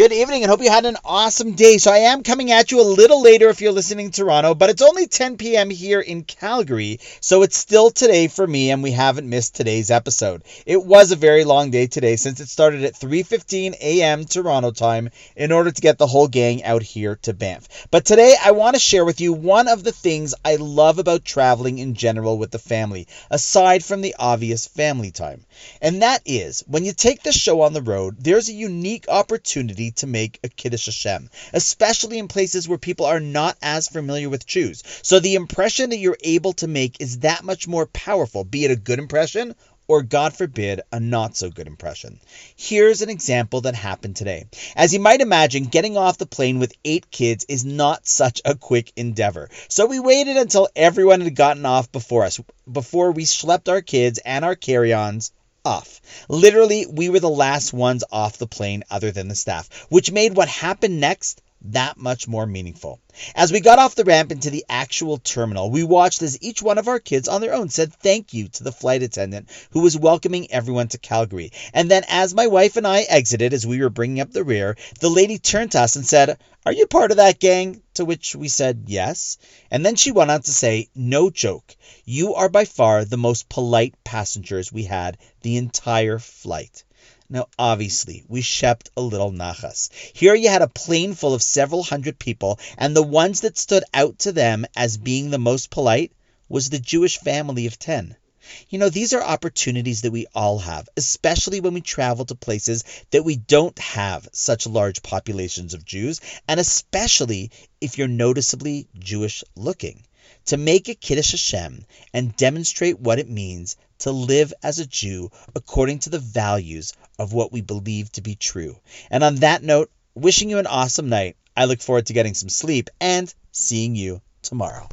Good evening and hope you had an awesome day. So I am coming at you a little later if you're listening in Toronto, but it's only 10 p.m. here in Calgary, so it's still today for me and we haven't missed today's episode. It was a very long day today since it started at 3:15 a.m. Toronto time in order to get the whole gang out here to Banff. But today I want to share with you one of the things I love about traveling in general with the family, aside from the obvious family time. And that is when you take the show on the road, there's a unique opportunity to make a Kiddush Hashem, especially in places where people are not as familiar with Jews. So the impression that you're able to make is that much more powerful, be it a good impression or God forbid, a not so good impression. Here's an example that happened today. As you might imagine, getting off the plane with eight kids is not such a quick endeavor. So we waited until everyone had gotten off before us, before we schlepped our kids and our carry ons off. Literally, we were the last ones off the plane other than the staff, which made what happened next that much more meaningful. As we got off the ramp into the actual terminal, we watched as each one of our kids on their own said thank you to the flight attendant who was welcoming everyone to Calgary. And then, as my wife and I exited as we were bringing up the rear, the lady turned to us and said, Are you part of that gang? To which we said yes. And then she went on to say, No joke, you are by far the most polite passengers we had the entire flight. Now, obviously, we shept a little nachas. Here you had a plane full of several hundred people, and the ones that stood out to them as being the most polite was the Jewish family of 10. You know, these are opportunities that we all have, especially when we travel to places that we don't have such large populations of Jews, and especially if you're noticeably Jewish looking. To make a Kiddush Hashem and demonstrate what it means to live as a Jew according to the values of what we believe to be true. And on that note, wishing you an awesome night. I look forward to getting some sleep and seeing you tomorrow.